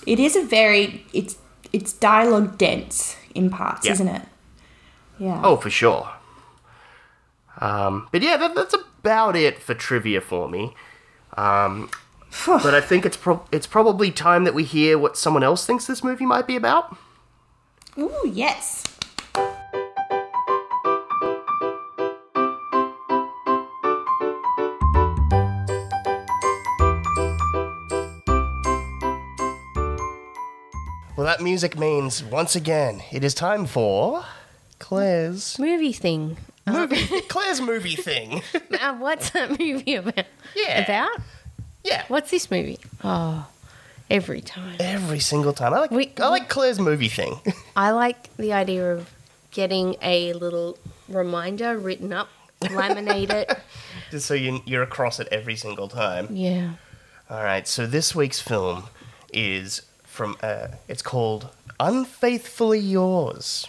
It is a very it's it's dialogue dense in parts, Yeah. isn't it? Yeah. Oh, for sure. Um, but yeah, that, that's about it for trivia for me. Um, but I think it's pro- it's probably time that we hear what someone else thinks this movie might be about. Ooh, yes. Well, that music means once again it is time for Claire's movie thing. Movie. Claire's movie thing. Uh, what's that movie about? Yeah. About? Yeah, What's this movie? Oh, every time. every single time. I like We- I like Claire's movie thing. I like the idea of getting a little reminder written up, laminate it. Just so you, you're across it every single time. Yeah. All right, so this week's film is from uh, it's called Unfaithfully Yours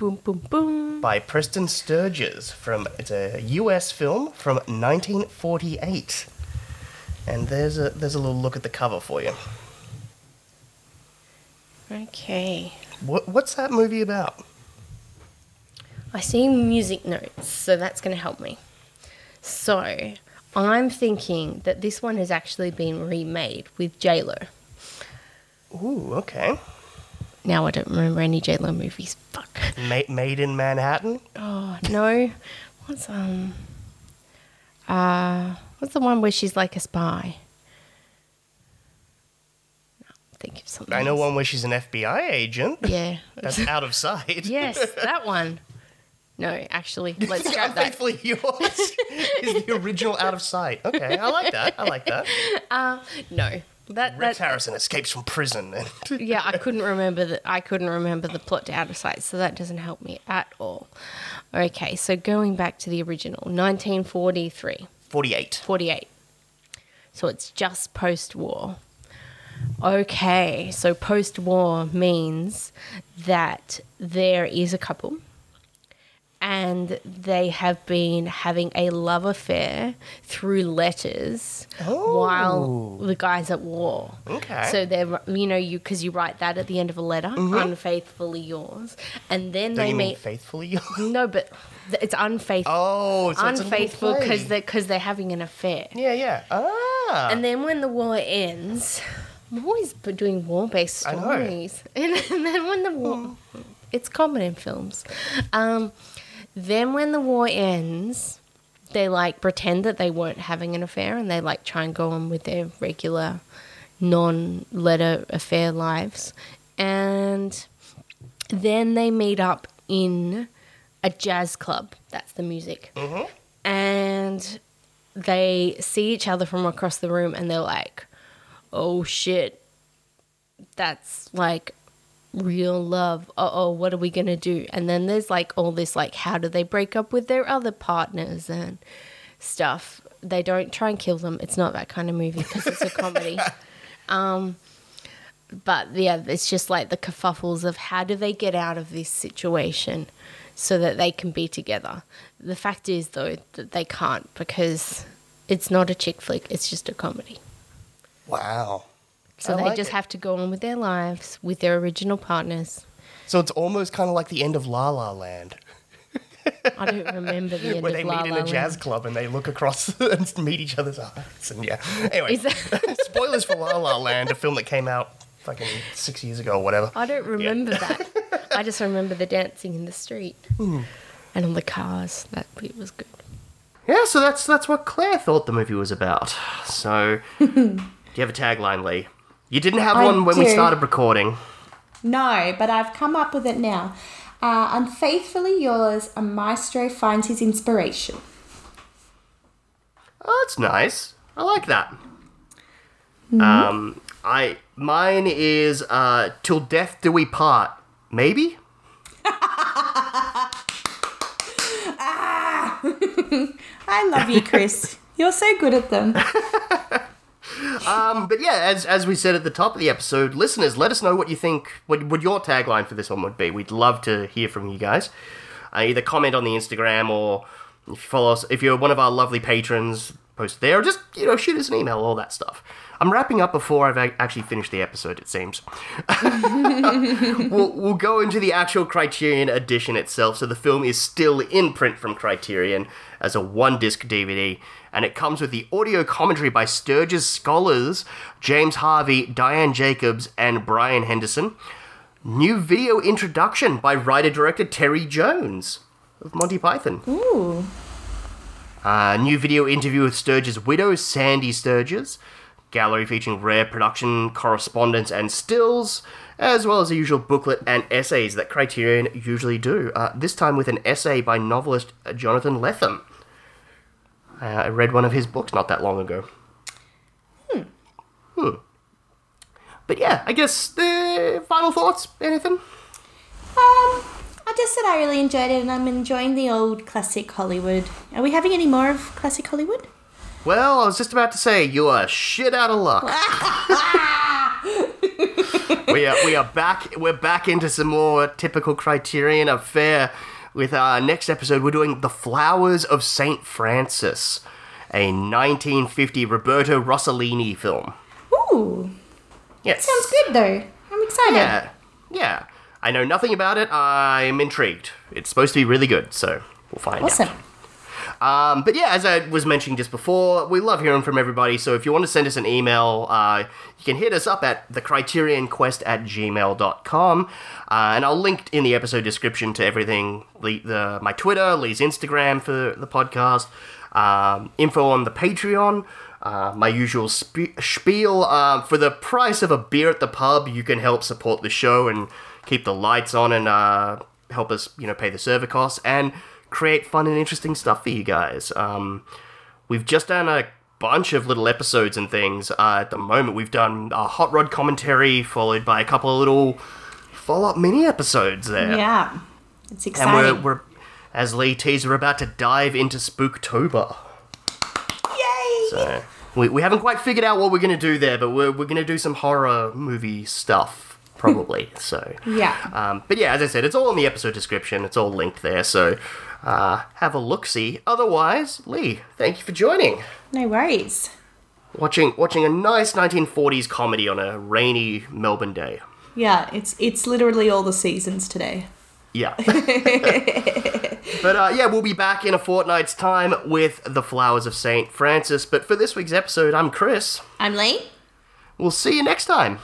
Boom, boom, boom. by Preston Sturges from it's a US film from 1948. And there's a there's a little look at the cover for you. Okay. What what's that movie about? I see music notes, so that's going to help me. So, I'm thinking that this one has actually been remade with J-Lo. Ooh, okay. Now I don't remember any J-Lo movies. Fuck. Ma- made in Manhattan. Oh no, what's um, uh, what's the one where she's like a spy? Think of something. I know else. one where she's an FBI agent. Yeah. That's out of sight. yes, that one. No, actually, let's scrap that. Unfaithfully yours is the original out of sight. Okay, I like that. I like that. Uh, No, that Rex that. Harrison escapes from prison. And Yeah, I couldn't remember the I couldn't remember the plot to out of sight, so that doesn't help me at all. Okay, so going back to the original, 1943. 48. 48. So it's just post war. Okay, so post war means that there is a couple and they have been having a love affair through letters while the guy's at war. Okay. So they're, you know, you because you write that at the end of a letter, unfaithfully yours, and then Don't they meet. faithfully yours? no, but th- it's unfaithful Oh, so it's a little unfaithful because they're because they're having an affair. Yeah, yeah. Ah. And then when the war ends, I'm always doing war-based I know. stories. And, then when the war, it's common in films. Um, then when the war ends, they like pretend that they weren't having an affair, and they like try and go on with their regular, non-letter affair lives, and then they meet up in a jazz club. That's the music. Mm-hmm. And they see each other from across the room and they're like, oh shit, that's like real love. Uh oh, what are we gonna do? And then there's like all this, like, how do they break up with their other partners and stuff. they don't try and kill them. It's not that kind of movie because it's a comedy. um, but yeah, it's just like the kerfuffles of how do they get out of this situation so that they can be together. The fact is though that they can't because it's not a chick flick. It's just a comedy. Wow. So I they like just it. have to go on with their lives with their original partners. So it's almost kind of like the end of La La Land, I don't remember the end where of they La meet in a jazz Land. club and they look across and meet each other's eyes. And yeah. Anyway, that- spoilers for La La Land, a film that came out fucking six years ago or whatever. I don't remember that. I just remember the dancing in the street Hmm. and on the cars. That bit was good. Yeah, so that's that's what Claire thought the movie was about. So, do you have a tagline, Lee? You didn't have I one when we started recording. No, but I've come up with it now. Uh, Unfaithfully yours, a maestro finds his inspiration. Oh, that's nice. I like that. Um, I mine is uh, "Till Death Do We Part." Maybe. I love you, Chris. You're so good at them. Um, but yeah, as as we said at the top of the episode, listeners, let us know what you think. What what your tagline for this one would be. We'd love to hear from you guys. Uh, either comment on the Instagram or if you follow us, if you're one of our lovely patrons, post there, or just you know shoot us an email, all that stuff. I'm wrapping up before I've ac- actually finished the episode. It seems. we'll, we'll go into the actual Criterion edition itself. So the film is still in print from Criterion as a one disc DVD, and it comes with the audio commentary by Sturges scholars James Harvey, Diane Jacobs, and Brian Henderson. New video introduction by writer director Terry Jones of Monty Python. Ooh. Uh, new video interview with Sturges' widow, Sandy Sturges. Gallery featuring rare production, correspondence, and stills, as well as the usual booklet and essays that Criterion usually do. Uh, this time with an essay by novelist uh, Jonathan Lethem. Uh, I read one of his books not that long ago. Hmm. Hmm. But yeah, I guess the final thoughts. Anything? Um, I just said I really enjoyed it, and I'm enjoying the old classic Hollywood. Are we having any more of classic Hollywood? Well, I was just about to say you are shit out of luck. we are we are back. We're back into some more typical Criterion affair. With our next episode, we're doing the Flowers of Saint Francis, a 1950 Roberto Rossellini film. Ooh, Yes, sounds good though. I'm excited. Yeah, yeah. I know nothing about it. I'm intrigued. It's supposed to be really good, so we'll find out. Awesome. Um, but yeah, as I was mentioning just before, we love hearing from everybody. So if you want to send us an email, uh, you can hit us up at thecriterionquest at gmail.com. Uh, and I'll link in the episode description to everything the, the my Twitter, Lee's Instagram for the podcast, um, info on the Patreon. Uh, my usual spiel. Uh, for the price of a beer at the pub, you can help support the show and keep the lights on and uh, help us, you know, pay the server costs and create fun and interesting stuff for you guys. Um, we've just done a bunch of little episodes and things. Uh, at the moment, we've done a hot rod commentary, followed by a couple of little follow-up mini episodes there. Yeah, it's and exciting. we're, we're, as Lee teased, we're about to dive into Spooktober. Yay! So we, we haven't quite figured out what we're going to do there, but we're, we're going to do some horror movie stuff, probably. so Yeah. Um, but yeah, as I said, it's all in the episode description. It's all linked there. So uh, have a look see. Otherwise, Lee, thank you for joining. No worries. Watching watching a nice 1940s comedy on a rainy Melbourne day. Yeah, it's it's literally all the seasons today. Yeah. but uh, yeah, we'll be back in a fortnight's time with The Flowers of St. Francis. But for this week's episode, I'm Chris. I'm Lee. We'll see you next time.